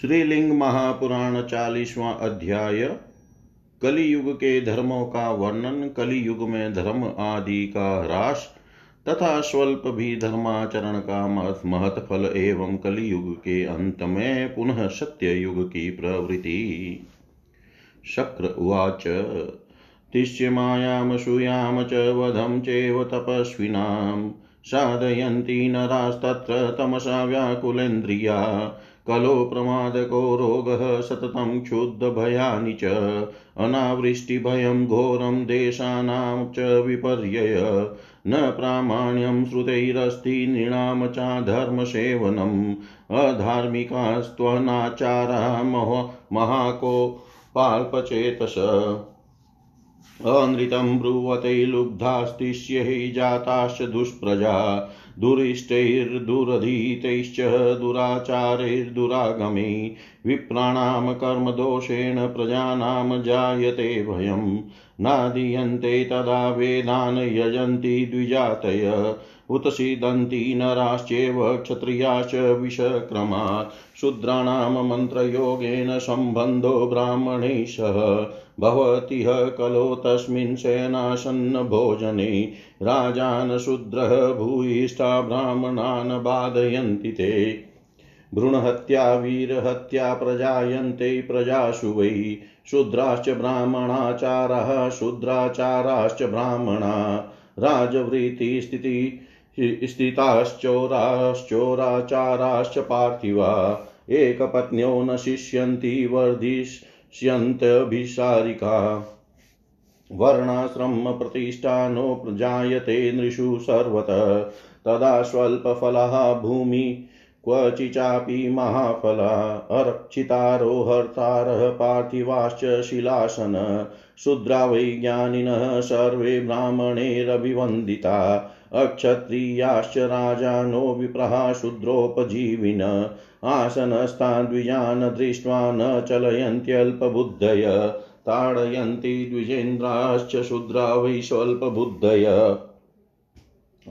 श्रीलिंग महापुराण चालीसवां अध्याय। कलियुग के धर्मों का वर्णन, कलियुग में धर्म आदि का ह्रास तथा स्वल्प भी धर्माचरण का महत फल एवं कलियुग के अंत में पुनः सत्य युग की प्रवृत्ति। शक्र उवाच। तिष्यमायां सूयां च वधं चैव तपस्विनां। साधयन्ति नरास्तत्र तमसा व्याकुलेन्द्रिया। कलो प्रमादको रोगः सततं क्षुद्धभयानि च। अनावृष्टिभयं घोरं देशानां च विपर्यय। न प्रामाण्यं श्रुतैरस्ति नृणां चाधर्मसेवनम् अधार्मिकास्त्वनाचारा महाको पाल्पचेतस। अनृतं ब्रुवते जाताश्च दुष्प्रजा। दुरिष्टैर्दुरधीतैश्च दुराचारैर्दुरागमै विप्राणां कर्मदोषेण प्रजानां जायते भयं नादीयन्ते तदा वेदान् यजन्ति द्विजातय। उत सीदन्ति नराश्चैव क्षत्रियाश्च विषक्रमात्। शूद्राणां मन्त्रयोगेन सम्बन्धो ब्राह्मणैः सह। भवतिह कलो तस्मिन् शयनासन्नभोजने राजान् शूद्रः भूयिष्ठा ब्राह्मणान् बाधयन्ति ते। भ्रूणहत्या, वीरहत्या प्रजायन्ते प्रजासु वै। शूद्राश्च ब्राह्मणाचारः, शूद्राचाराश्च ब्राह्मणा। राजवृत्तिस्थिति स्थिताश्चोराश्चोराचाराश्च पार्थिवा। एकपत्न्यो न शिष्यन्ति वर्धिष्यन्त्यभिसारिका। वर्णाश्रमप्रतिष्ठानो जायते नृषु सर्वतः। तदा स्वल्पफलः भूमि, क्वचिचापि महाफला। अरक्षितारो हर्तारः पार्थिवाश्च शिलासन। शूद्रा वै ज्ञानिनः सर्वे ब्राह्मणैरभिवन्दिता। अक्षत्रियाश्च राजानो विप्रः शूद्रोपजीविन। आसनस्तान् दृष्ट्वा न चलयन्त्यल्पबुद्धय। ताडयन्ति द्विजेन्द्राश्च शूद्रा वै स्वल्पबुद्धय।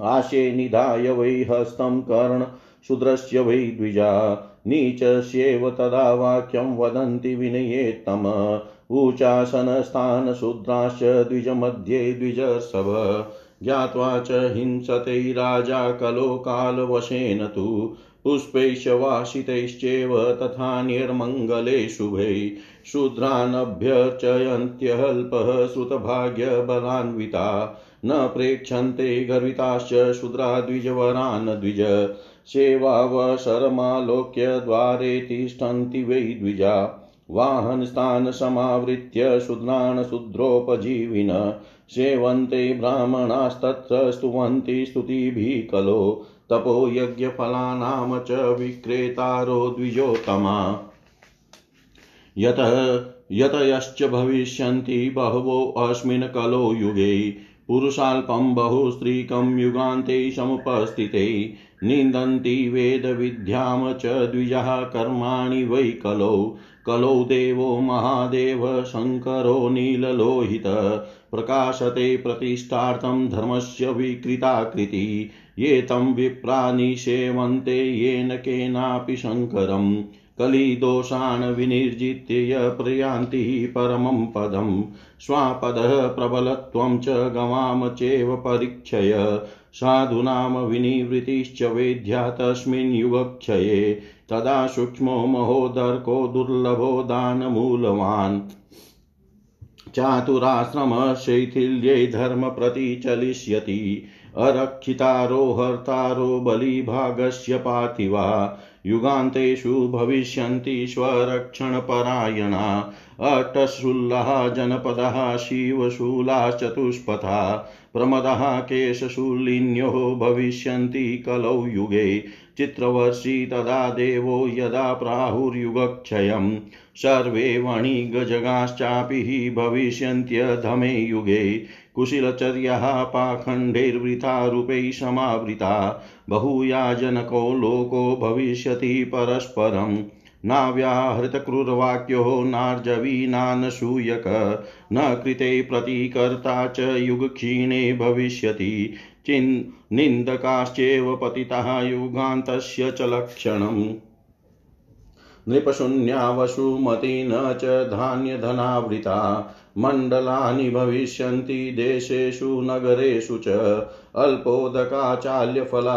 आशे निधाय वै हस्तं कर्ण शूद्रस्य वै द्विजा। नीचस्येव तदा वाक्यं वदन्ति विनयेत्तम। ऊचासनस्थान् शूद्राश्च द्विजमध्ये द्विजसभ ज्ञात्वा च हिंसते राजा कलो कालवशेन तु पुष्पैश्चवासितैश्चैव तथा निर्मङ्गले शुभे शूद्रानभ्यर्चयन्त्यल्पः श्रुतभाग्यबलान्विता न प्रेक्षन्ते गर्विताश्च शूद्रा द्विजवरान् द्विज सेवावसरमालोक्य द्वारे तिष्ठन्ति वै द्विजा। वाहनस्थान् समावृत्य शूद्रान् शूद्रोपजीविन सेवन्ते ब्राह्मणास्तत्र स्तुवन्ति स्तुतिभिः तपो यज्ञफलानां च विक्रेतारो द्विजोत्तमा। यतः, यतयश्च भविष्यन्ति बहवोऽस्मिन् कलो युगे, पुरुषाल्पं बहुस्त्रीकं युगान्ते समुपस्थिते, निन्दन्ति वेदविद्यां च द्विजः कर्माणि वै कलौ कलौ देवो महादेव शङ्करो नीललोहित, प्रकाशते प्रतिष्ठार्थं धर्मस्य विकृताकृति, ये तं विप्रानिषेवन्ते येन केनापि शङ्करम् कलिदोषान् विनिर्जित्य प्रयान्ति परमं पदं, स्वापदः प्रबलत्वं च गवाम चेव परीक्षय साधूनां विनिवृत्तिश्च वेद्या तस्मिन् युगक्षये तदा सूक्ष्मो महोदर्को दुर्लभो दानमूलवान्। चातुराश्रमशैथिल्ये धर्मप्रति चलिष्यति अरक्षितारो हर्तारो बलिभागस्य पार्थिवा। युगान्तेषु भविष्यन्ति स्वरक्षणपरायणा। अटशूलः जनपदः शिवशूलाश्चतुष्पथा। प्रमदः केशशूलिन्यो भविष्यन्ति कलौ युगे। चित्रवर्षि तदा देवो यदा प्राहुर्युगक्षयम् सर्वे वणिगजगाश्चापि भविष्यन्त्यधमे युगे। कुशिलचर्याः पाखण्डैर्वृथारूपैः समावृता। बहुयाजनको लोको भविष्यति परस्परम् नाव्याहृतक्रूरवाक्यो नार्जवी नानसूयक। न कृते प्रतिकर्ता च युगक्षीणे भविष्यति। चिन्निन्दकाश्चैव पतितः युगान्तस्य च लक्षणम्। नृपशून्या वसुमती न च धान्यधनावृता। मण्डलानि भविष्यन्ति देशेषु, नगरेषु च। अल्पोदकाचाल्यफला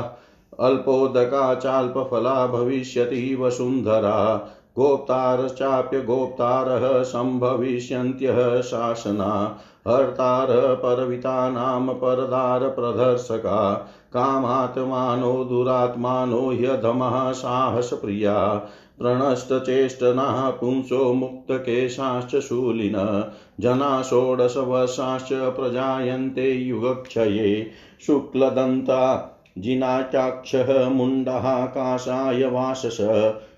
अल्पोदकाचाल्पफला भविष्यति वसुन्धरा गोप्तारश्चाप्य गोप्तारः सम्भविष्यन्त्यः शासना हर्तार परवितानां परदार प्रदर्शका कामात्मानो दुरात्मानो ह्यधमः साहसप्रिया, प्रणष्टचेष्टनाः पुंसो मुक्तकेशाश्च शूलिन जना षोडशवर्षाश्च प्रजायन्ते युगक्षये, शुक्लदन्ता जिनाचाक्षः मुण्डः काषाय वासस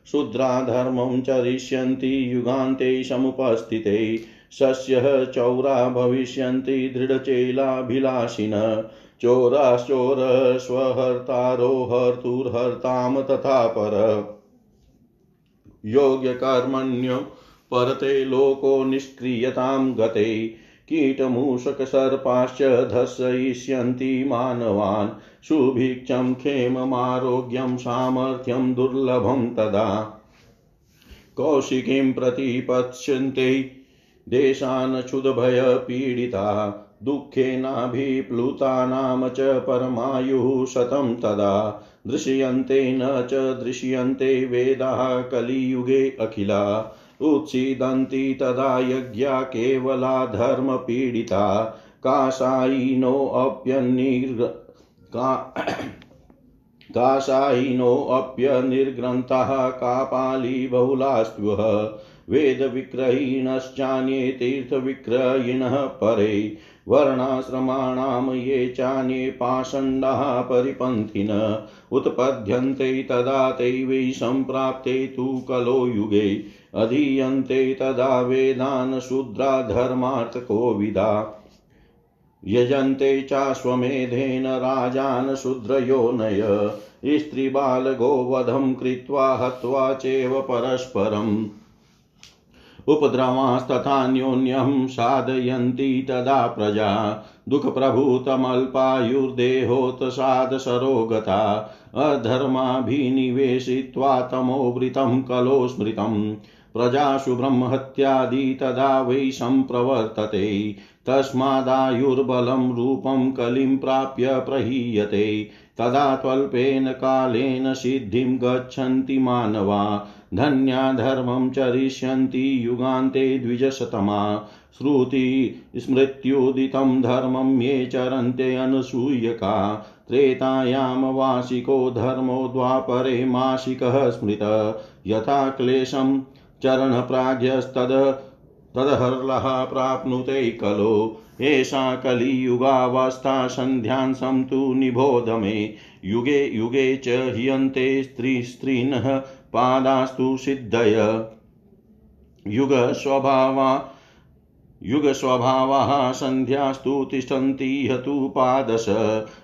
शूद्रा धर्मं चरिष्यन्ति युगान्ते समुपस्थिते। शस्यः चौरा भविष्यन्ति दृढचेलाभिलाषिन। चोराश्चोर स्वहर्तारो हर्तुर्हर्तां तथा पर। योग्यकर्मण्यो परते लोको निष्क्रियतां गते। कीटमूषकसर्पाश्च धर्षयिष्यन्ति मानवान्। सुभिक्षं क्षेममारोग्यं सामर्थ्यं दुर्लभं तदा। कौशिकीं प्रतिपत्स्यन्ते देशान् क्षुद्भयपीडिता दुःखेनाभिप्लुतानां च परमायुः शतं तदा। दृश्यन्ते न च दृश्यन्ते वेदाः कलियुगे अखिला। उत्सीदन्ति तदा यज्ञा केवला धर्मपीडिता। काशायिनोऽप्यनिर् का काशायिनोऽप्यनिर्ग्रन्थः कापाली बहुलास्त्वः वेदविक्रयिणश्चान्ये तीर्थविक्रयिणः परे। वर्णाश्रमाणां ये चान्ये पाषण्डाः परिपन्थिन। उत्पद्यन्ते तदा ते वै सम्प्राप्ते तु कलो युगे। अधीयन्ते तदा वेदान् शूद्रा धर्मार्थकोविदा यजन्ते चाश्वमेधेन राजान् शूद्रयोनय स्त्रीबालगोवधं कृत्वा हत्वा चैव परस्परम्। उपद्रवांस्तथान्योन्यं साधयन्ति तदा प्रजा। दुःखप्रभूतमल्पायुर्देहोत्सादशरो गता अधर्माभिनिवेशित्वा तमोवृतं कलो स्मृतं प्रजासु ब्रह्महत्यादि तदा वै सम्प्रवर्तते। तस्मादायुर्बलं रूपं कलिं प्राप्य प्रहीयते। तदा त्वल्पेन कालेन सिद्धिं गच्छन्ति मानवा। धन्या धर्मं चरिष्यन्ति युगान्ते द्विजशतमा। श्रुति स्मृत्युदितं धर्मं ये चरन्ते अनसूयका। त्रेतायां वार्षिको धर्मो द्वापरे मासिकः स्मृत। यथा क्लेशं चरणप्राज्ञस्तद्। तदहर्लः प्राप्नुते कलो एषा कलियुगावस्था सन्ध्यांसं तु निबोध मे। युगे युगे च हियन्ते स्त्रीस्त्रीनः पादास्तु सिद्धय। युगस्वभावा युगस्वभावः सन्ध्यास्तु तिष्ठन्ति हतु पादश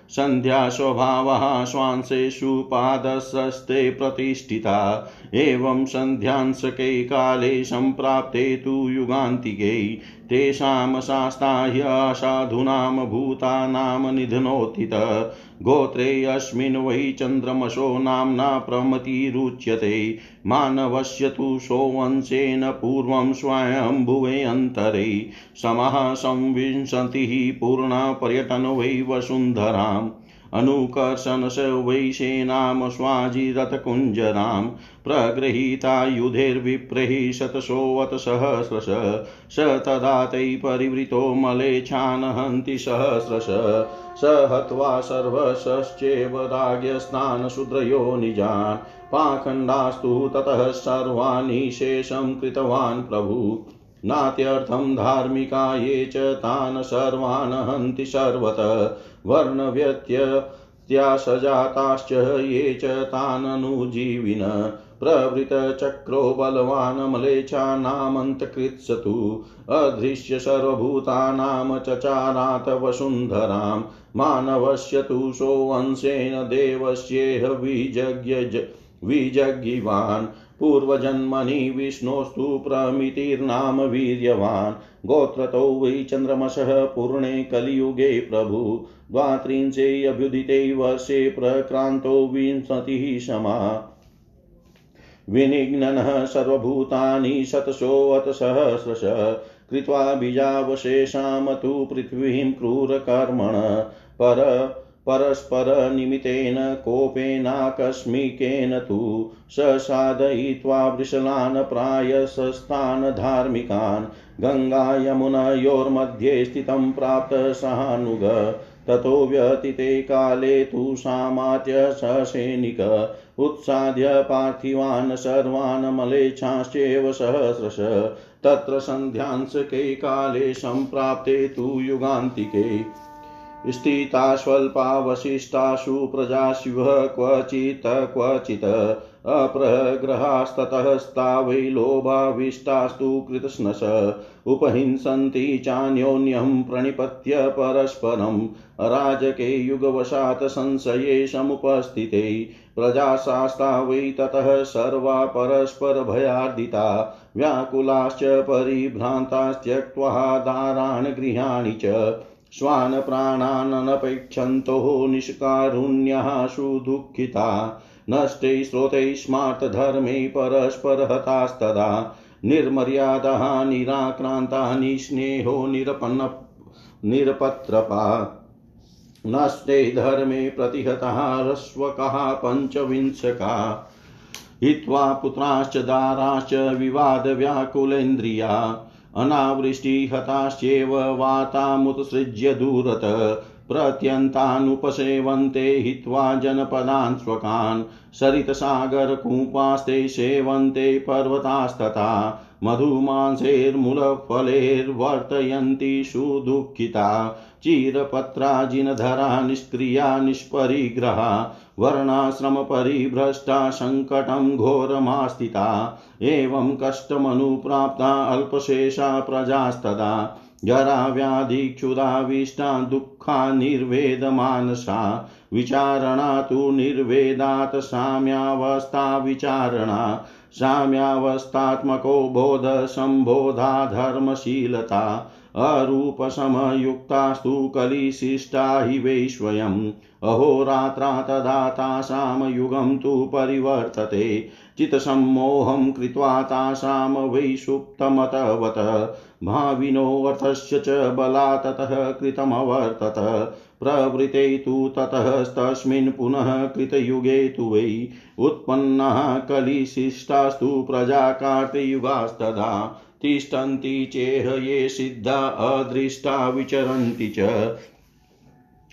सन्ध्यास्वभावः श्वांसेषु पादशस्ते प्रतिष्ठिता। एवं सन्ध्यांसके काले सम्प्राप्ते तु युगान्तिके। तेषां शास्ताह्यसाधूनां भूतानां निधनोत्थित। गोत्रेऽस्मिन् वै चन्द्रमसो नाम्ना प्रमतिरुच्यते। मानवस्य तु सोवंशेन पूर्वं स्वयंभुवे अन्तरे। समः संविंशतिः पूर्णा पर्यटन वै वसुन्धराम्। अनुकर्षण स वै सेनां स्वाजिरथकुञ्जरां प्रगृहीता युधेर्विप्रैः शतशोऽवतसहस्रश स तदा तै परिवृतो मलेच्छान् हन्ति सहस्रश स हत्वा सर्वशश्चेव राज्ञस्तान् शूद्रयो निजान् पाखण्डास्तु ततः सर्वाणि शेषं कृतवान् प्रभु नात्यर्थं धार्मिका ये च तान् सर्वान् हन्ति सर्वतः वर्णव्यत्यत्यासजाताश्च ये च ताननुजीविन प्रवृतचक्रो बलवान् मलेच्छानामन्तकृत्सतु अदृश्य सर्वभूतानां चचारात् वसुन्धरां। मानवस्य तु सोऽंशेन देवस्येह विजज्ञ विजज्ञिवान् पूर्वजन्मनि विष्णोस्तु प्रमितिर्नाम वीर्यवान्। गोत्रतो वै चन्द्रमसः पूर्णे कलियुगे प्रभु। द्वात्रिंशे अभ्युदिते वर्षे प्रक्रान्तो विंशतिः समा विनिघ्ननः सर्वभूतानि शतशोऽथ सहस्रश। कृत्वा बीजावशेषां तु पृथ्वीं क्रूरकर्मण। पर परस्परनिमितेन कोपेनाकस्मिकेन तु स साधयित्वा वृषलान् प्रायसस्तान् धार्मिकान् गङ्गायमुनयोर्मध्ये स्थितं प्राप्त सहानुग ततो व्यतीते काले तु सामात्य ससैनिक उत्साद्य पार्थिवान् सर्वान् मलेच्छाश्चैव सहस्रश तत्र सन्ध्यांसके काले सम्प्राप्ते तु युगान्तिके स्थिता स्वल्पावशिष्टासु प्रजास्युः क्वचित् क्वचित् अप्रग्रहास्ततस्ता वै लोभाविष्टास्तु कृतस्नश उपहिंसन्ति चान्योन्यं प्रणिपत्य परस्परम् अराजके युगवशात् संशये समुपस्थिते। प्रजाशास्ता वै ततः सर्वा परस्परभयार्दिता। व्याकुलाश्च परिभ्रान्तास्त्यक्त्वा दारान् गृहाणि च। स्वान् प्राणाननपेक्षन्तो निष्कारुण्यः सुदुःखिता। नष्टै स्रोतै स्मार्तधर्मे परस्परहतास्तदा। निर्मर्यादः, निराक्रान्ता, निस्नेहो, निरपन्न, निरपत्रपा। नष्टे धर्मे प्रतिहतः रस्वकः पञ्चविंशका। हित्वा पुत्राश्च, दाराश्च, विवादव्याकुलेन्द्रिया। अनावृष्टिहताश्चैव वातामुत्सृज्य दूरत प्रत्यन्तानुपसेवन्ते हित्वा जनपदान् स्वकान् सरितसागरकूपास्ते सेवन्ते पर्वतास्तथा मधुमांसेर्मूलफलेर्वर्तयन्ति सुदुःखिता चिरपत्राजिनधरा निष्क्रिया, निष्परिग्रहा, वर्णाश्रमपरिभ्रष्टा सङ्कटं घोरमास्थिता, एवं कष्टमनुप्राप्ता, अल्पशेषा प्रजास्तदा जराव्याधिक्षुधाविष्टा दुःखा, निर्वेदमानसा, विचारणा तु निर्वेदात् साम्यावस्था विचारणा साम्यावस्थात्मको बोधसम्बोधा धर्मशीलता अरूपसमयुक्तास्तु कलिशिष्टा हि वै स्वयम्। अहोरात्रा तदा तासां युगं तु परिवर्तते। चित्सम्मोहं कृत्वा तासां वै सुप्तमतवत भाविनोऽर्थस्य च बला ततः कृतमवर्तत। प्रवृते तु ततस्तस्मिन् पुनः कृतयुगे तु वै। उत्पन्नः कलिशिष्टास्तु प्रजा कार्तयुगास्तदा तिष्ठन्ति चेह ये सिद्धा अदृष्टा विचरन्ति च।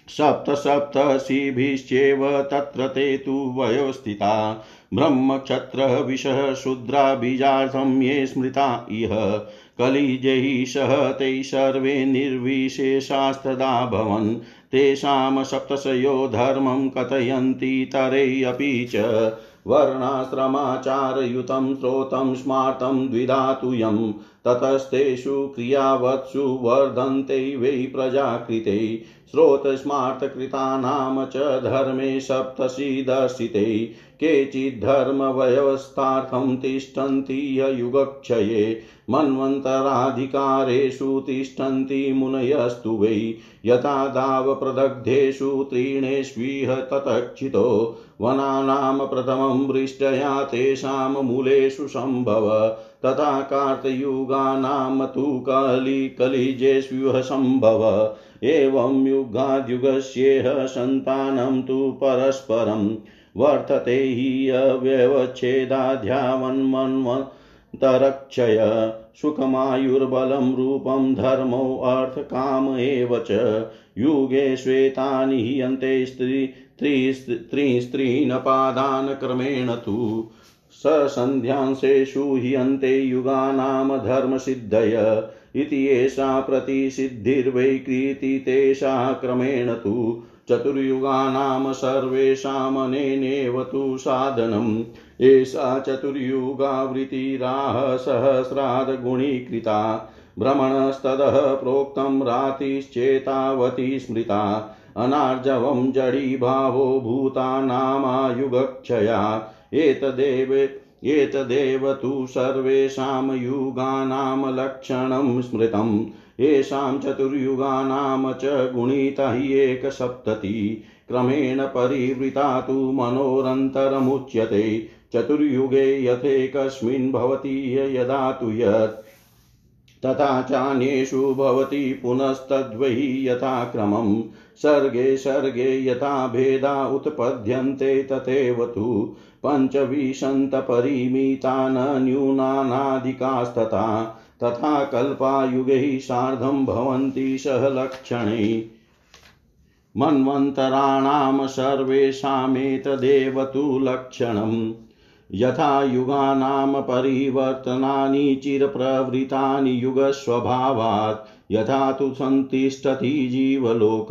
सप्तसप्तशिभिश्चेव तत्र ते तु वयोस्थिता ब्रह्मक्षत्रविषः शूद्रा बीजार्थं ये स्मृता इह। कलिजैः सह ते सर्वे निर्विशेषास्तदा भवन्। तेषां सप्तशयो धर्मं कथयन्ति तरेऽपि च। वर्णाश्रमाचारयुतं स्रोतं स्मार्तं द्विधातुयं ततस्तेषु क्रियावत्सु वर्धन्ते वै प्रजाकृते स्रोतस्मार्तकृतानां च धर्मे सप्तशि दर्शिते केचिद्धर्मव्यवस्थार्थं तिष्ठन्ति युगक्षये मन्वन्तराधिकारेषु तिष्ठन्ति मुनयस्तु वै। यथा दावप्रदग्धेषु त्रीणेष्विह ततक्षितो वनानां प्रथमं वृष्टया तेषां मूलेषु सम्भव। तथा कार्तयुगानां तु कलि कलिजेष्व्युह सम्भव एवं युगाद्युगस्येह सन्तानं तु परस्परं वर्तते हि अव्यवच्छेदाध्यावन्मन्वन्तरक्षय सुखमायुर्बलं रूपं धर्मोऽर्थकाम एव च। युगे श्वेतानि हि स्त्री त्रिस्त्रीन् क्रमेण तु ससन्ध्यांशेषु हि अन्ते युगानां धर्मसिद्धय इति एषा प्रतिसिद्धिर्वै कृतितेषा क्रमेण तु चतुर्युगानां सर्वेषामनेनेव तु साधनम्। एषा चतुर्युगावृत्तिराह सहस्रादगुणीकृता। भ्रमणस्ततः प्रोक्तं रातिश्चेतावती स्मृता। अनार्जवं जडीभावो भूतानामायुगक्षया। एतदेव एतदेव तु सर्वेषां युगानां लक्षणं स्मृतम्। येषां चतुर्युगानां च गुणिता एकसप्तति। क्रमेण परिवृता तु मनोरन्तरमुच्यते। चतुर्युगे यथेकस्मिन् भवति यदा तु यत्। तथा चान्येषु भवति पुनस्तद्वै यथाक्रमम्। सर्गे सर्गे यथा भेदा उत्पद्यन्ते तथैव तु। पञ्चविंशन्तपरिमिता न तथा कल्पायुगैः सार्धं भवन्ति सहलक्षणैः मन्वन्तराणां सर्वेषामेतदेव तु लक्षणम् यथा युगानां परिवर्तनानि चिरप्रवृतानि युगस्वभावात्, यथा तु सन्तिष्ठति जीवलोक।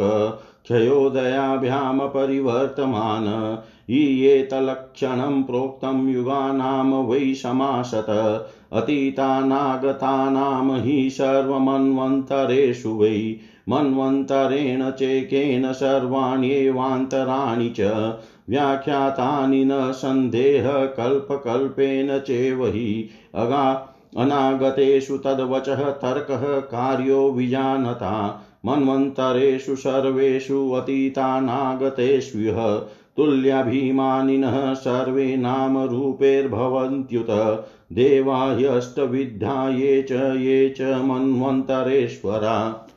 क्षयोदयाभ्यां परिवर्तमान ईयेतलक्षणं प्रोक्तं युगानां वै समासत। अतीतानागतानां हि सर्वमन्वन्तरेषु वै। मन्वन्तरेण चेकेन सर्वाण्येवान्तराणि च। व्याख्यातानि न सन्देहकल्पकल्पेन चैव हि। अगा अनागतेषु तद्वचः तर्कः कार्यो विजानता। मन्वन्तरेषु सर्वेषु अतीतानागतेष्विह, तुल्याभिमानिनः सर्वे नामरूपैर्भवन्त्युत। देवा ह्यष्टविद्या ये च ये च मन्वन्तरेश्वरा।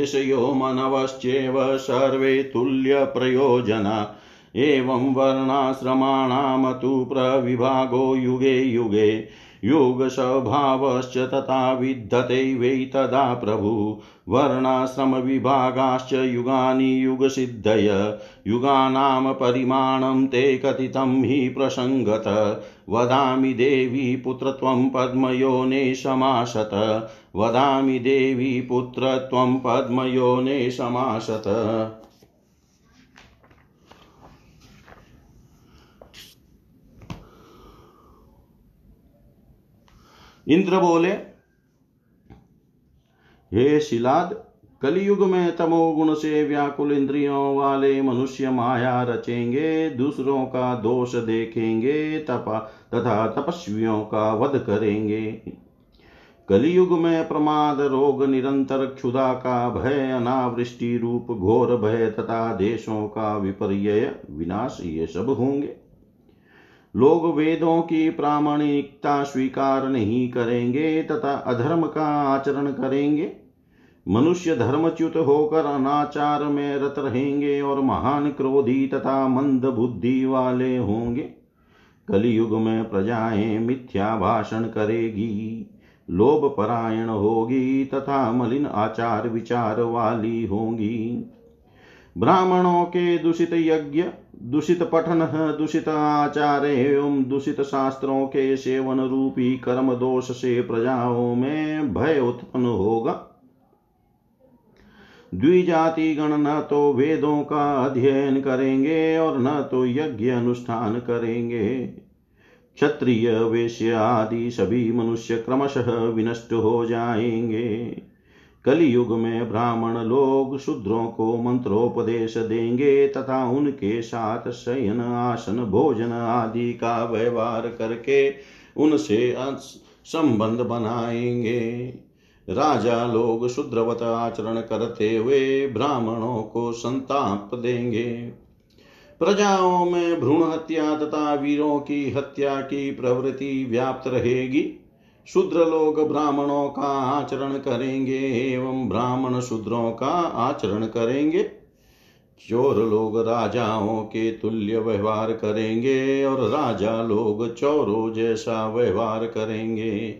ऋषयो मनवश्चेव सर्वे तुल्यप्रयोजना। एवं वर्णाश्रमाणां तु प्रविभागो युगे युगे। युगस्वभावश्च तथा विद्यते वै तदा प्रभु। वर्णाश्रमविभागाश्च युगानि युगसिद्धय। युगानां परिमाणं ते कथितं हि प्रसङ्गत। वदामि देवी पुत्रत्वं पद्मयोने समासत वदामि देवी पुत्रत्वं पद्मयोने समासत इंद्र बोले हे शिलाद, कलयुग में तमोगुण से व्याकुल इंद्रियों वाले मनुष्य माया रचेंगे, दूसरों का दोष देखेंगे, तपा, तथा तपस्वियों का वध करेंगे। कलियुग में प्रमाद रोग निरंतर क्षुदा का भय, अनावृष्टि रूप घोर भय तथा देशों का विपर्य, विनाश ये सब होंगे। लोग वेदों की प्रामाणिकता स्वीकार नहीं करेंगे तथा अधर्म का आचरण करेंगे। मनुष्य धर्मच्युत होकर अनाचार में रत रहेंगे और महान क्रोधी तथा मंद बुद्धि वाले होंगे। कलयुग में प्रजाएँ मिथ्या भाषण करेगी लोभ परायण होगी तथा मलिन आचार विचार वाली होंगी। ब्राह्मणों के दूषित यज्ञ, दूषित पठन, दूषित आचार एवं दूषित शास्त्रों के सेवन रूपी कर्म दोष से प्रजाओं में भय उत्पन्न होगा। द्विजाति गण न तो वेदों का अध्ययन करेंगे और न तो यज्ञ अनुष्ठान करेंगे। क्षत्रिय वेश्य आदि सभी मनुष्य क्रमशः विनष्ट हो जाएँगे। कलयुग में ब्राह्मण लोग शूद्रों को मंत्रोपदेश देंगे तथा उनके साथ शयन, आसन, भोजन आदि का व्यवहार करके उनसे संबंध बनाएँगे। राजा लोग शूद्रवत आचरण करते हुए ब्राह्मणों को संताप देंगे। प्रजाओं में भ्रूण हत्या तथा वीरों की हत्या की प्रवृत्ति व्याप्त रहेगी। शूद्र लोग ब्राह्मणों का आचरण करेंगे एवं ब्राह्मण शूद्रों का आचरण करेंगे। चोर लोग राजाओं के तुल्य व्यवहार करेंगे और राजा लोग चोरों जैसा व्यवहार करेंगे।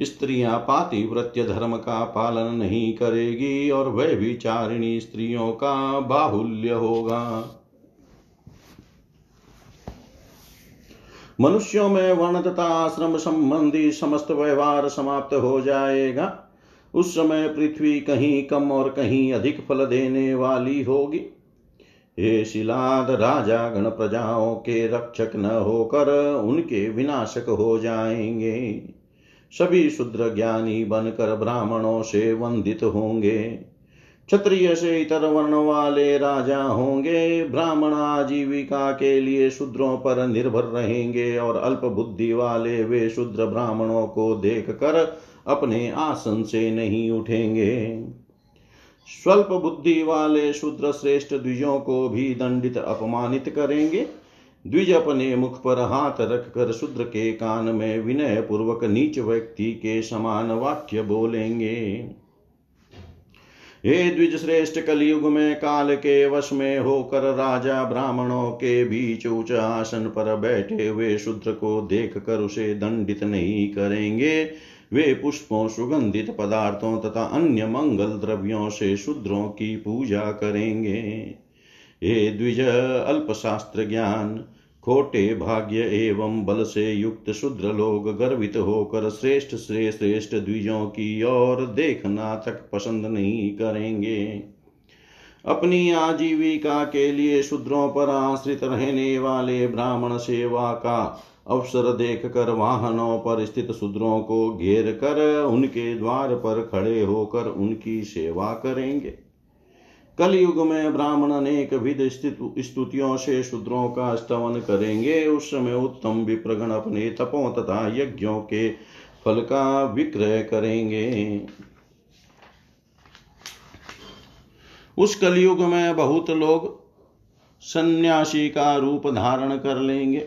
स्त्रियाँ पातिव्रत्य धर्म का पालन नहीं करेगी और वह विचारिणी स्त्रियों का बाहुल्य होगा। मनुष्यों में वर्ण तथा आश्रम संबंधी समस्त व्यवहार समाप्त हो जाएगा। उस समय पृथ्वी कहीं कम और कहीं अधिक फल देने वाली होगी। हे शिलाद, राजा, गण प्रजाओं के रक्षक न होकर उनके विनाशक हो जाएँगे। सभी शुद्र ज्ञानी बनकर ब्राह्मणों से वंदित होंगे। क्षत्रिय से इतर वर्ण वाले राजा होंगे, ब्राह्मण आजीविका के लिए शूद्रों पर निर्भर रहेंगे और अल्प बुद्धि वाले वे शूद्र ब्राह्मणों को देख कर अपने आसन से नहीं उठेंगे। स्वल्प बुद्धि वाले शूद्र श्रेष्ठ द्विजों को भी दंडित अपमानित करेंगे। द्विज अपने मुख पर हाथ रखकर शूद्र के कान में विनय पूर्वक नीच व्यक्ति के समान वाक्य बोलेंगे। हे द्विज श्रेष्ठ कलयुग में काल के वश में होकर राजा ब्राह्मणों के बीच उच्च आसन पर बैठे हुए शूद्र को देख कर उसे दंडित नहीं करेंगे। वे पुष्पों, सुगंधित पदार्थों तथा अन्य मंगल द्रव्यों से शूद्रों की पूजा करेंगे। हे द्विज, अल्पशास्त्र ज्ञान खोटे भाग्य एवं बल से युक्त शुद्र लोग गर्वित होकर श्रेष्ठ से श्रेष्ठ द्विजों की ओर देखना तक पसंद नहीं करेंगे। अपनी आजीविका के लिए शूद्रों पर आश्रित रहने वाले ब्राह्मण सेवा का अवसर देख कर वाहनों पर स्थित शूद्रों को घेर कर उनके द्वार पर खड़े होकर उनकी सेवा करेंगे। कलयुग में ब्राह्मण अनेक विध स्तुतियों से शूद्रों का स्तवन करेंगे। उस समय उत्तम विप्रगण अपने तपों तथा यज्ञों के फल का विक्रय करेंगे। उस कलयुग में बहुत लोग सन्यासी का रूप धारण कर लेंगे।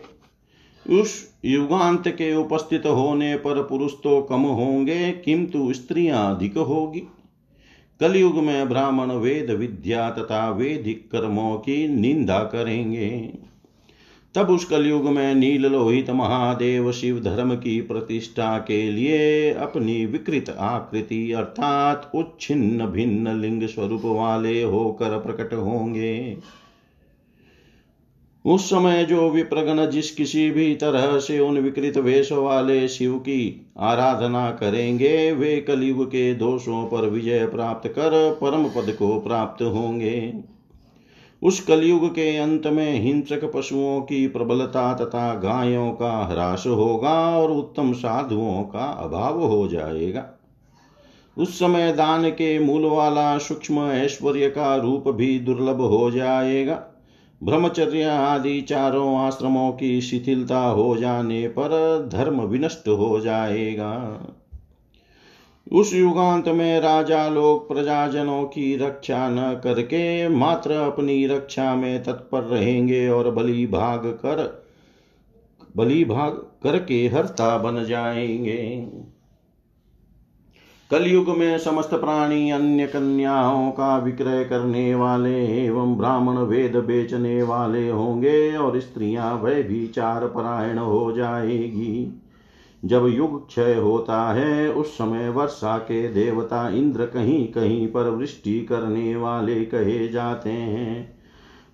उस युगांत के उपस्थित होने पर पुरुष तो कम होंगे, किंतु स्त्रियाँ अधिक होगी। कलयुग में ब्राह्मण वेद विद्या तथा वेदिक कर्मों की निंदा करेंगे। तब उस कलयुग में नील लोहित महादेव शिव धर्म की प्रतिष्ठा के लिए अपनी विकृत आकृति अर्थात उच्छिन्न भिन्न लिंग स्वरूप वाले होकर प्रकट होंगे। उस समय जो विप्रगण जिस किसी भी तरह से उन विकृत वेश वाले शिव की आराधना करेंगे, वे कलियुग के दोषों पर विजय प्राप्त कर परम पद को प्राप्त होंगे। उस कलयुग के अंत में हिंसक पशुओं की प्रबलता तथा गायों का ह्रास होगा और उत्तम साधुओं का अभाव हो जाएगा। उस समय दान के मूल वाला सूक्ष्म ऐश्वर्य का रूप भी दुर्लभ हो जाएगा। ब्रह्मचर्य आदि चारों आश्रमों की शिथिलता हो जाने पर धर्म विनष्ट हो जाएगा। उस युगांत में राजा लोग प्रजाजनों की रक्षा न करके मात्र अपनी रक्षा में तत्पर रहेंगे और बलि भाग कर, बलि भाग करके हर्ता बन जाएँगे। कलयुग में समस्त प्राणी अन्य कन्याओं का विक्रय करने वाले एवं ब्राह्मण वेद बेचने वाले होंगे और स्त्रियाँ वह भी चार परायण हो जाएगी। जब युग क्षय होता है, उस समय वर्षा के देवता इंद्र कहीं कहीं पर वृष्टि करने वाले कहे जाते हैं।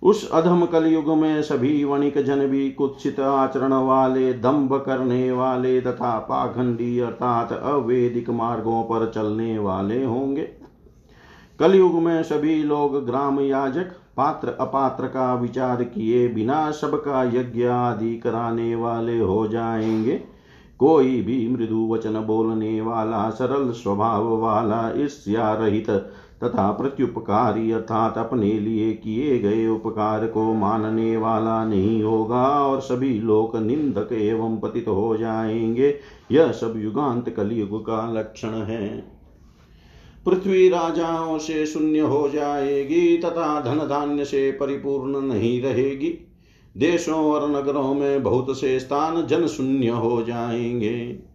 उस अधम कलयुग में सभी वणिक जन भी कुत्सित आचरण वाले, दंभ करने वाले तथा पाखंडी अर्थात अवेदिक मार्गों पर चलने वाले होंगे। कलयुग में सभी लोग ग्राम याजक, पात्र अपात्र का विचार किए बिना सबका यज्ञ आदि कराने वाले हो जाएँगे। कोई भी मृदु वचन बोलने वाला, सरल स्वभाव वाला, ईर्ष्या रहित तथा प्रत्युपकारी अर्थात अपने लिए किए गए उपकार को मानने वाला नहीं होगा और सभी लोग निंदक एवं पतित हो जाएँगे। यह सब युगांत कलयुग का लक्षण है। पृथ्वी राजाओं से शून्य हो जाएगी तथा धन धान्य से परिपूर्ण नहीं रहेगी। देशों और नगरों में बहुत से स्थान जन शून्य हो जाएँगे।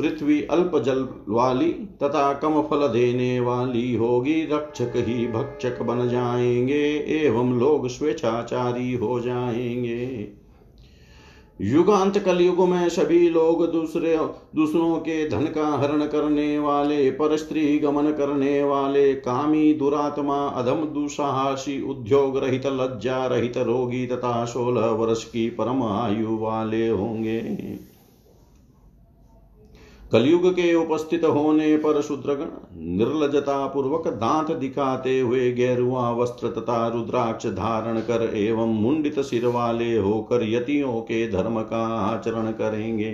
पृथ्वी अल्प जल वाली तथा कम फल देने वाली होगी, रक्षक ही भक्षक बन जाएँगे, एवं लोग स्वेच्छाचारी हो जाएँगे। युगांत कलयुग में सभी लोग दूसरे, दूसरों के धन का हरण करने वाले पर स्त्री गमन करने वाले, कामी, दुरात्मा, अधम दुसाहसी उद्योग रहित लज्जा रहित रोगी तथा सोलह वर्ष की परम आयु वाले होंगे। कलयुग के उपस्थित होने पर शूद्रगण निर्लजता पूर्वक दांत दिखाते हुए गेरुआ वस्त्र तथा रुद्राक्ष धारण कर एवं मुंडित सिर वाले होकर यतियों के धर्म का आचरण करेंगे।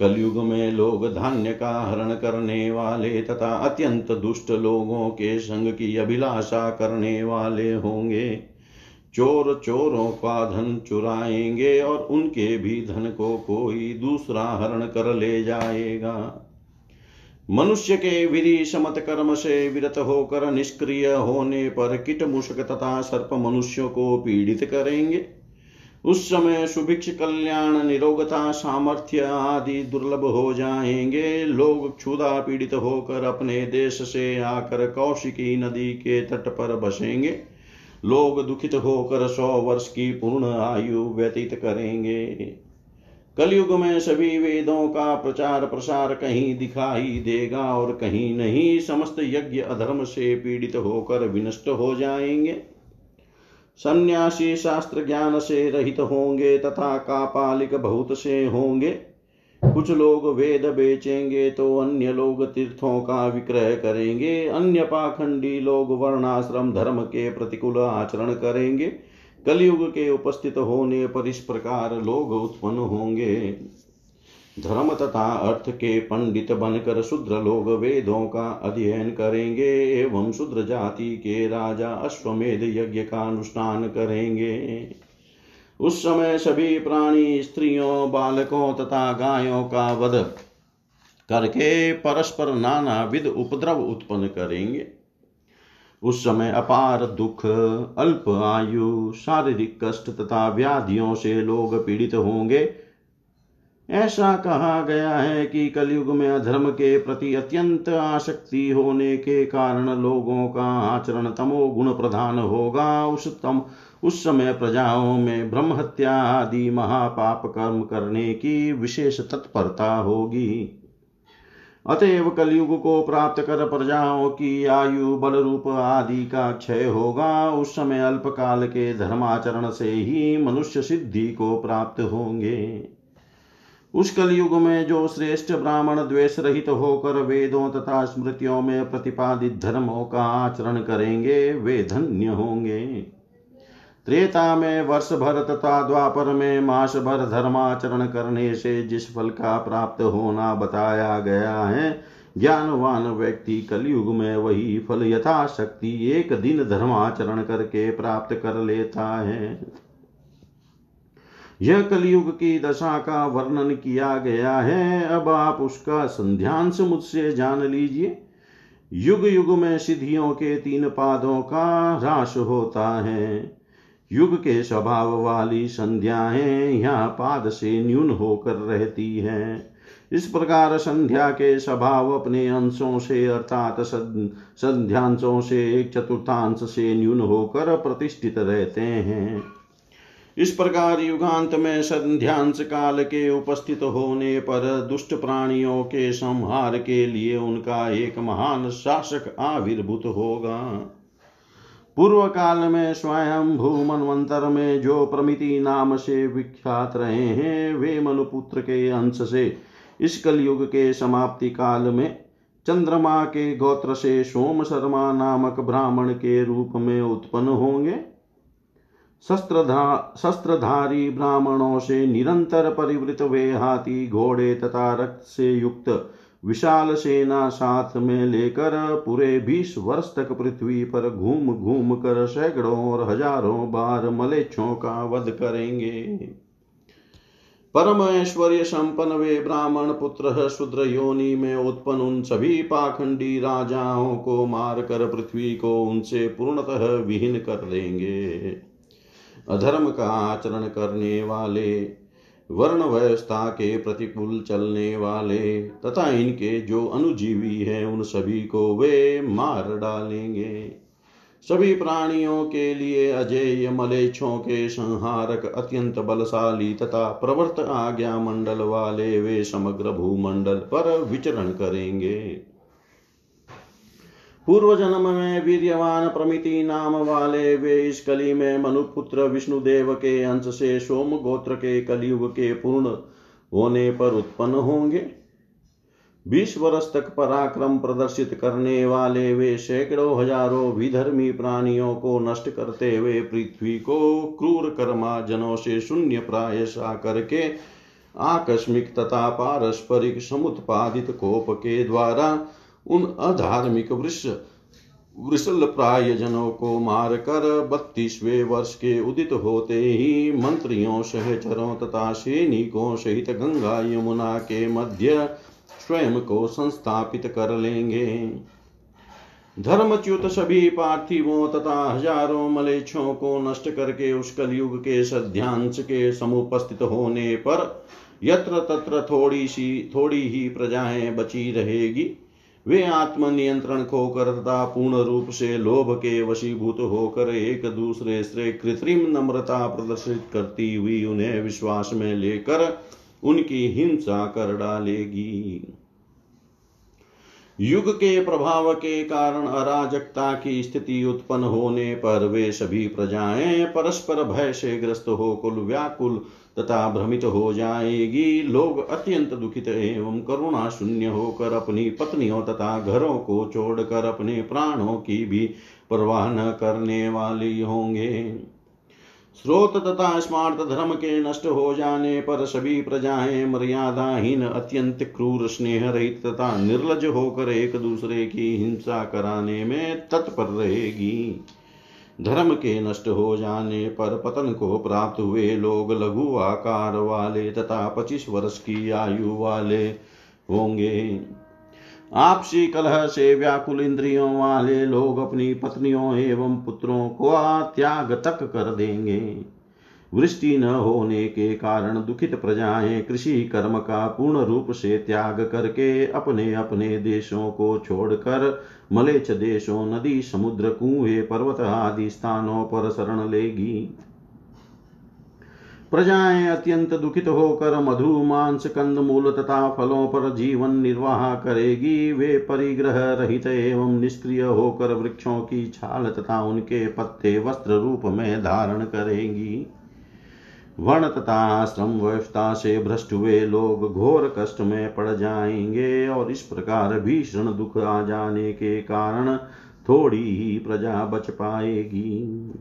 कलयुग में लोग धान्य का हरण करने वाले तथा अत्यंत दुष्ट लोगों के संग की अभिलाषा करने वाले होंगे। चोर चोरों का धन चुराएँगे और उनके भी धन को कोई दूसरा हरण कर ले जाएगा। मनुष्य के विधि समत कर्म से विरत होकर निष्क्रिय होने पर किट मुशक तथा सर्प मनुष्यों को पीड़ित करेंगे। उस समय सुभिक्ष कल्याण, निरोगता, सामर्थ्य आदि दुर्लभ हो जाएँगे। लोग क्षुदा पीड़ित होकर अपने देश से आकर कौशिकी नदी के तट पर बसेंगे। लोग दुखित होकर सौ वर्ष की पूर्ण आयु व्यतीत करेंगे। कलयुग में सभी वेदों का प्रचार प्रसार कहीं दिखाई देगा और कहीं नहीं, समस्त यज्ञ अधर्म से पीड़ित होकर विनष्ट हो जाएँगे। सन्यासी शास्त्र ज्ञान से रहित होंगे तथा कापालिक बहुत से होंगे। कुछ लोग वेद बेचेंगे तो अन्य लोग तीर्थों का विक्रय करेंगे। अन्य पाखंडी लोग वर्णाश्रम धर्म के प्रतिकूल आचरण करेंगे। कलयुग के उपस्थित होने पर इस प्रकार लोग उत्पन्न होंगे। धर्म तथा अर्थ के पंडित बनकर शूद्र लोग वेदों का अध्ययन करेंगे एवं शूद्र जाति के राजा अश्वमेध यज्ञ का अनुष्ठान करेंगे। उस समय सभी प्राणी, स्त्रियों, बालकों तथा गायों का वध करके परस्पर नाना विध उपद्रव उत्पन्न करेंगे। उस समय अपार दुख, अल्प आयु, शारीरिक कष्ट तथा व्याधियों से लोग पीड़ित होंगे। ऐसा कहा गया है कि कलयुग में अधर्म के प्रति अत्यंत आसक्ति होने के कारण लोगों का आचरण तमो गुण प्रधान होगा। उस तम उस समय प्रजाओं में ब्रह्म हत्या आदि महापाप कर्म करने की विशेष तत्परता होगी। अतएव कलयुग को प्राप्त कर प्रजाओं की आयु बल रूप आदि का क्षय होगा। उस समय अल्प काल के धर्माचरण से ही मनुष्य सिद्धि को प्राप्त होंगे। उस कलयुग में जो श्रेष्ठ ब्राह्मण द्वेष रहित होकर वेदों तथा स्मृतियों में प्रतिपादित धर्मों का आचरण करेंगे, वे धन्य होंगे। त्रेता में वर्ष भर तथा द्वापर में मास भर धर्माचरण करने से जिस फल का प्राप्त होना बताया गया है, ज्ञानवान व्यक्ति कलयुग में वही फल यथाशक्ति एक दिन धर्माचरण करके प्राप्त कर लेता है। यह कलयुग की दशा का वर्णन किया गया है। अब आप उसका संध्यांश मुझसे जान लीजिए। युग युग में सिद्धियों के तीन पादों का ह्रास होता है। युग के स्वभाव वाली संध्याएँ यहाँ पाद से न्यून होकर रहती है। इस प्रकार संध्या के स्वभाव अपने अंशों से, अर्थात संध्यांशों से, एक चतुर्थांश से न्यून होकर प्रतिष्ठित रहते हैं। इस प्रकार युगांत में संध्यांश काल के उपस्थित होने पर दुष्ट प्राणियों के संहार के लिए उनका एक महान शासक आविर्भूत होगा। पूर्व काल में स्वयं भूमन्वंतर में जो प्रमिति नाम से विख्यात रहे हैं, वे मनुपुत्र के अंश से। इस कलयुग के समाप्ति काल में चंद्रमा के गोत्र से सोम शर्मा नामक ब्राह्मण के रूप में उत्पन्न होंगे। शस्त्रधा, शस्त्रधारी ब्राह्मणों से निरंतर परिवृत वे हाथी, घोड़े तथा रक्त से युक्त विशाल सेना साथ में लेकर पूरे बीस वर्ष तक पृथ्वी पर घूम घूम कर सैकड़ों और हज़ारों बार मलेच्छों का वध करेंगे। परम ऐश्वर्य संपन्न वे ब्राह्मण पुत्र शुद्र योनि में उत्पन्न उन सभी पाखंडी राजाओं को मारकर पृथ्वी को उनसे पूर्णतः विहीन कर देंगे। अधर्म का आचरण करने वाले वर्ण व्यवस्था के प्रतिकूल चलने वाले तथा इनके जो अनुजीवी हैं, उन सभी को वे मार डालेंगे। सभी प्राणियों के लिए अजेय मलेच्छों के संहारक अत्यंत बलशाली तथा प्रवर्त आज्ञा मंडल वाले वे समग्र भूमंडल पर विचरण करेंगे। पूर्व जन्म में वीर्यवान प्रमिति नाम वाले वे इस कली में मनुपुत्र विष्णुदेव के अंश से सोम गोत्र के कलयुग के पूर्ण होने पर उत्पन्न होंगे। बीस वर्ष तक पराक्रम प्रदर्शित करने वाले वे सैकड़ों हज़ारों विधर्मी प्राणियों को नष्ट करते हुए पृथ्वी को क्रूर कर्मा जनों से शून्य प्रायसा करके आकस्मिक तथा पारस्परिक समुत्पादित कोप के द्वारा उन अधार्मिक वृष वृषल प्राय जनों को मारकर बत्तीसवें वर्ष के उदित होते ही मंत्रियों, सहचरों तथा सैनिकों सहित गंगा यमुना के मध्य स्वयं को संस्थापित कर लेंगे। धर्मच्युत सभी पार्थिवों तथा हज़ारों मलेच्छों को नष्ट करके उस कलयुग के सध्यांश के समुपस्थित होने पर यत्र तत्र थोड़ी सी, थोड़ी ही प्रजाएँ बची रहेगी। वे आत्मनियंत्रण खोकर तथा पूर्ण रूप से लोभ के वशीभूत होकर एक दूसरे से कृत्रिम नम्रता प्रदर्शित करती हुई उन्हें विश्वास में लेकर उनकी हिंसा कर डालेगी। युग के प्रभाव के कारण अराजकता की स्थिति उत्पन्न होने पर वे सभी प्रजाएँ परस्पर भय से ग्रस्त हो कुल व्याकुल तथा भ्रमित हो जाएगी। लोग अत्यंत दुखित एवं करुणा शून्य होकर अपनी पत्नियों तथा घरों को छोड़कर अपने प्राणों की भी परवाह न करने वाली होंगे। स्रोत तथा स्मार्त धर्म के नष्ट हो जाने पर सभी प्रजाएँ मर्यादाहीन, अत्यंत क्रूर स्नेह रहित तथा निर्लज होकर एक दूसरे की हिंसा कराने में तत्पर रहेगी। धर्म के नष्ट हो जाने पर पतन को प्राप्त हुए लोग लघु आकार वाले तथा पच्चीस वर्ष की आयु वाले होंगे। आपसी कलह से व्याकुल इंद्रियों वाले लोग अपनी पत्नियों एवं पुत्रों को त्याग तक कर देंगे। वृष्टि न होने के कारण दुखित प्रजाएँ कृषि कर्म का पूर्ण रूप से त्याग करके अपने अपने देशों को छोड़कर मलेच्छ देशों, नदी, समुद्र, कुएँ, पर्वत आदि स्थानों पर शरण लेगी। प्रजाएँ अत्यंत दुखित होकर मधु, मांस, कंद, मूल तथा फलों पर जीवन निर्वाह करेगी। वे परिग्रह रहित एवं निष्क्रिय होकर वृक्षों की छाल तथा उनके पत्ते वस्त्र रूप में धारण करेंगी। वर्ण तथा आश्रम व्यवस्था से भ्रष्ट हुए लोग घोर कष्ट में पड़ जाएँगे और इस प्रकार भीषण दुख आ जाने के कारण थोड़ी ही प्रजा बच पाएगी।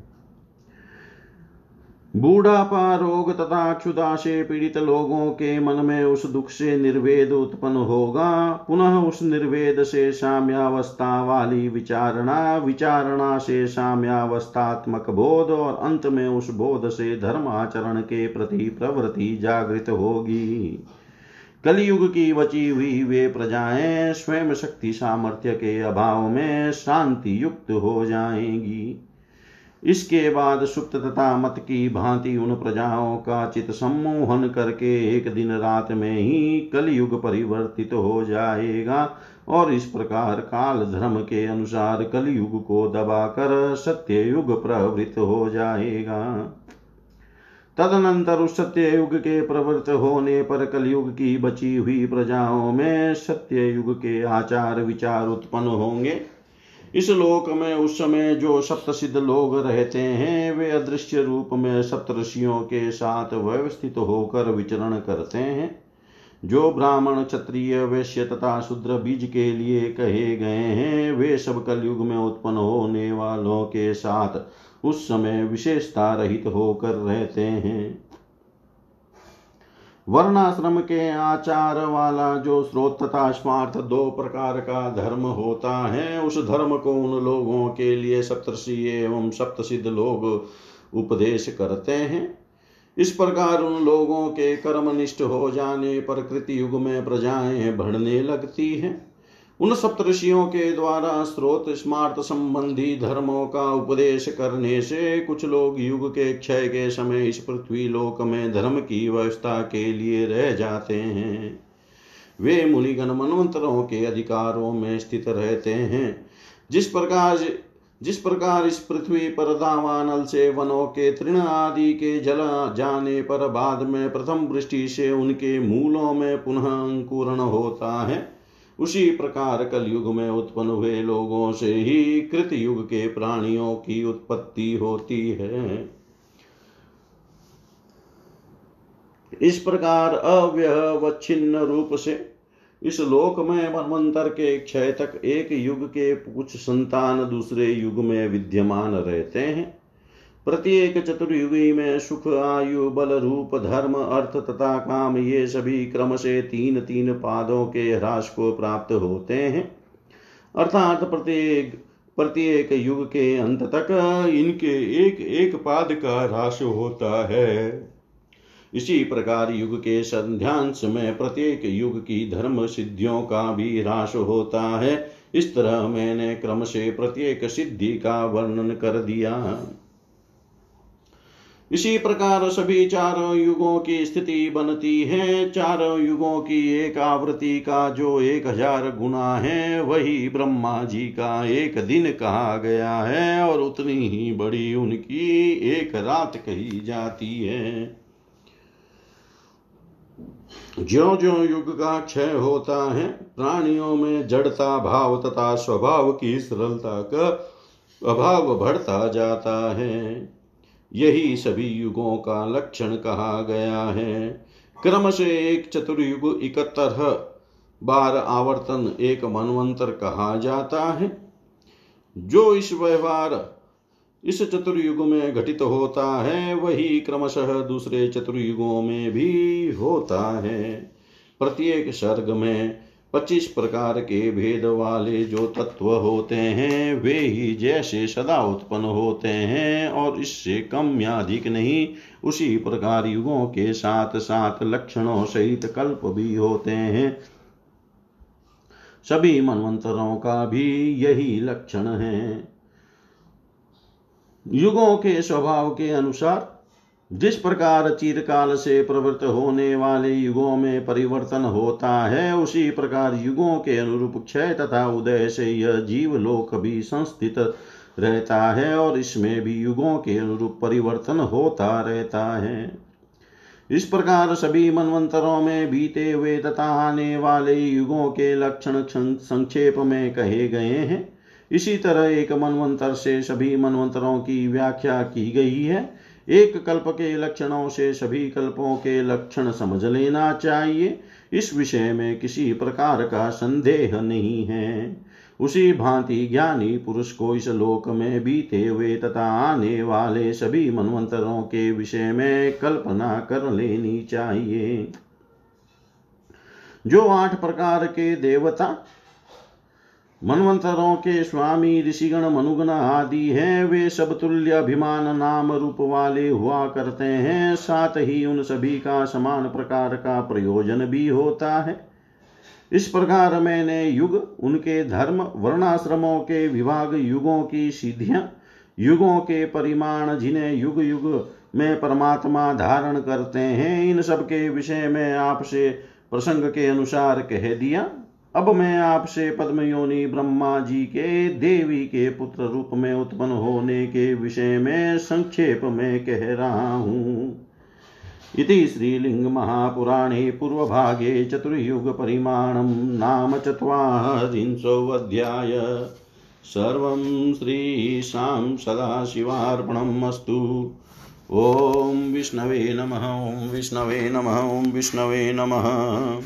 बूढ़ापा रोग तथा क्षुदा से पीड़ित लोगों के मन में उस दुख से निर्वेद उत्पन्न होगा। पुनः उस निर्वेद से साम्यावस्था वाली विचारणा विचारणा से साम्यावस्थात्मक बोध और अंत में उस बोध से धर्म आचरण के प्रति प्रवृत्ति जागृत होगी। कलयुग की बची हुई वे प्रजाएँ स्वयं शक्ति सामर्थ्य के अभाव में शांति युक्त हो जाएँगी। इसके बाद सुप्त तथा मत की भांति उन प्रजाओं का चित सम्मोहन करके एक दिन रात में ही कलयुग परिवर्तित हो जाएगा और इस प्रकार काल धर्म के अनुसार कलयुग को दबाकर सत्य युग प्रवृत्त हो जाएगा। तदनंतर उस सत्य युग के प्रवृत्त होने पर कलयुग की बची हुई प्रजाओं में सत्य युग के आचार विचार उत्पन्न होंगे। इस लोक में, उस समय जो सप्त सिद्ध लोग रहते हैं, वे अदृश्य रूप में सप्त ऋषियों के साथ व्यवस्थित होकर विचरण करते हैं। जो ब्राह्मण, क्षत्रिय, वैश्य तथा शूद्र बीज के लिए कहे गए हैं, वे सब कलयुग में उत्पन्न होने वालों के साथ उस समय विशेषता रहित होकर रहते हैं। वर्णाश्रम के आचार वाला जो स्रोत तथा स्वार्थ दो प्रकार का धर्म होता है, उस धर्म को उन लोगों के लिए सप्तषि एवं सप्त सिद्ध लोग उपदेश करते हैं। इस प्रकार उन लोगों के कर्मनिष्ठ हो जाने पर कृति युग में प्रजाएँ बढ़ने लगती हैं। उन सप्तषियों के द्वारा स्रोत, स्मार्त संबंधी धर्मों का उपदेश करने से कुछ लोग युग के क्षय के समय इस पृथ्वी लोक में धर्म की व्यवस्था के लिए रह जाते हैं। वे मुनिगण मनवंतरों के अधिकारों में स्थित रहते हैं। जिस प्रकार जिस प्रकार इस पृथ्वी पर दावानल से वनों के तृण आदि के जल जाने पर बाद में प्रथम वृष्टि से उनके मूलों में पुनः अंकुरण होता है। उसी प्रकार कलयुग में उत्पन्न हुए लोगों से ही कृत युग के प्राणियों की उत्पत्ति होती है। इस प्रकार अव्यवच्छिन्न रूप से इस लोक में मनवंतर के क्षय तक एक युग के कुछ संतान दूसरे युग में विद्यमान रहते हैं। प्रत्येक चतुर्युगी में सुख, आयु, बल, रूप, धर्म, अर्थ तथा काम, ये सभी क्रम से तीन तीन पादों के ह्रास को प्राप्त होते हैं। अर्थात प्रत्येक प्रत्येक युग के अंत तक इनके एक एक पाद का ह्रास होता है। इसी प्रकार युग के संध्यांश में प्रत्येक युग की धर्म सिद्धियों का भी ह्रास होता है। इस तरह मैंने क्रम से प्रत्येक सिद्धि का वर्णन कर दिया। इसी प्रकार सभी चारों युगों की स्थिति बनती है। चारों युगों की एक आवृत्ति का जो एक हज़ार गुना है, वही ब्रह्मा जी का एक दिन कहा गया है और उतनी ही बड़ी उनकी एक रात कही जाती है। ज्यो ज्यो युग का क्षय होता है, प्राणियों में जड़ता भाव तथा स्वभाव की सरलता का अभाव बढ़ता जाता है। यही सभी युगों का लक्षण कहा गया है। क्रम से एक चतुर्युग इकहत्तर बार आवर्तन एक मनवंतर कहा जाता है। जो इस व्यवहार इस चतुर्युग में घटित होता है, वही क्रमशः दूसरे चतुर्युगों में भी होता है। प्रत्येक सर्ग में पच्चीस प्रकार के भेद वाले जो तत्व होते हैं, वे ही जैसे सदा उत्पन्न होते हैं और इससे कम या अधिक नहीं, उसी प्रकार युगों के साथ साथ लक्षणों सहित कल्प भी होते हैं। सभी मनवंतरों का भी यही लक्षण है। युगों के स्वभाव के अनुसार जिस प्रकार चिरकाल से प्रवृत्त होने वाले युगों में परिवर्तन होता है, उसी प्रकार युगों के अनुरूप क्षय तथा उदय से यह जीव लोक भी संस्थित रहता है और इसमें भी युगों के अनुरूप परिवर्तन होता रहता है। इस प्रकार सभी मनवंतरों में बीते हुए तथा आने वाले युगों के लक्षण संक्षेप में कहे गए हैं। इसी तरह एक मनवंतर से सभी मनवंतरों की व्याख्या की गई है। एक कल्प के लक्षणों से सभी कल्पों के लक्षण समझ लेना चाहिए। इस विषय में किसी प्रकार का संदेह नहीं है। उसी भांति ज्ञानी पुरुष को इस लोक में बीते हुए तथा आने वाले सभी मनवंतरों के विषय में कल्पना कर लेनी चाहिए। जो आठ प्रकार के देवता मनवंतरों के स्वामी, ऋषिगण, मनुगण आदि हैं, वे सब तुल्य अभिमान नाम रूप वाले हुआ करते हैं। साथ ही उन सभी का समान प्रकार का प्रयोजन भी होता है। इस प्रकार मैंने युग, उनके धर्म, वर्णाश्रमों के विभाग, युगों की सिद्धियाँ, युगों के परिमाण, जिन्हें युग युग में परमात्मा धारण करते हैं, इन सब के विषय में आपसे प्रसंग के अनुसार कह दिया। अब मैं आपसे पद्मयोनि ब्रह्मा जी के देवी के पुत्र रूप में उत्पन्न होने के विषय में संक्षेप में कह रहा हूँ। इति श्रीलिङ्गमहापुराणे पूर्वभागे चतुर्युगपरिमाणं नाम चत्वारिंशोऽध्याय सर्वं श्रीशां सदाशिवार्पणम् अस्तु। ॐ विष्णवे नमः, ॐ विष्णवे नमः, ॐ विष्णवे नमः।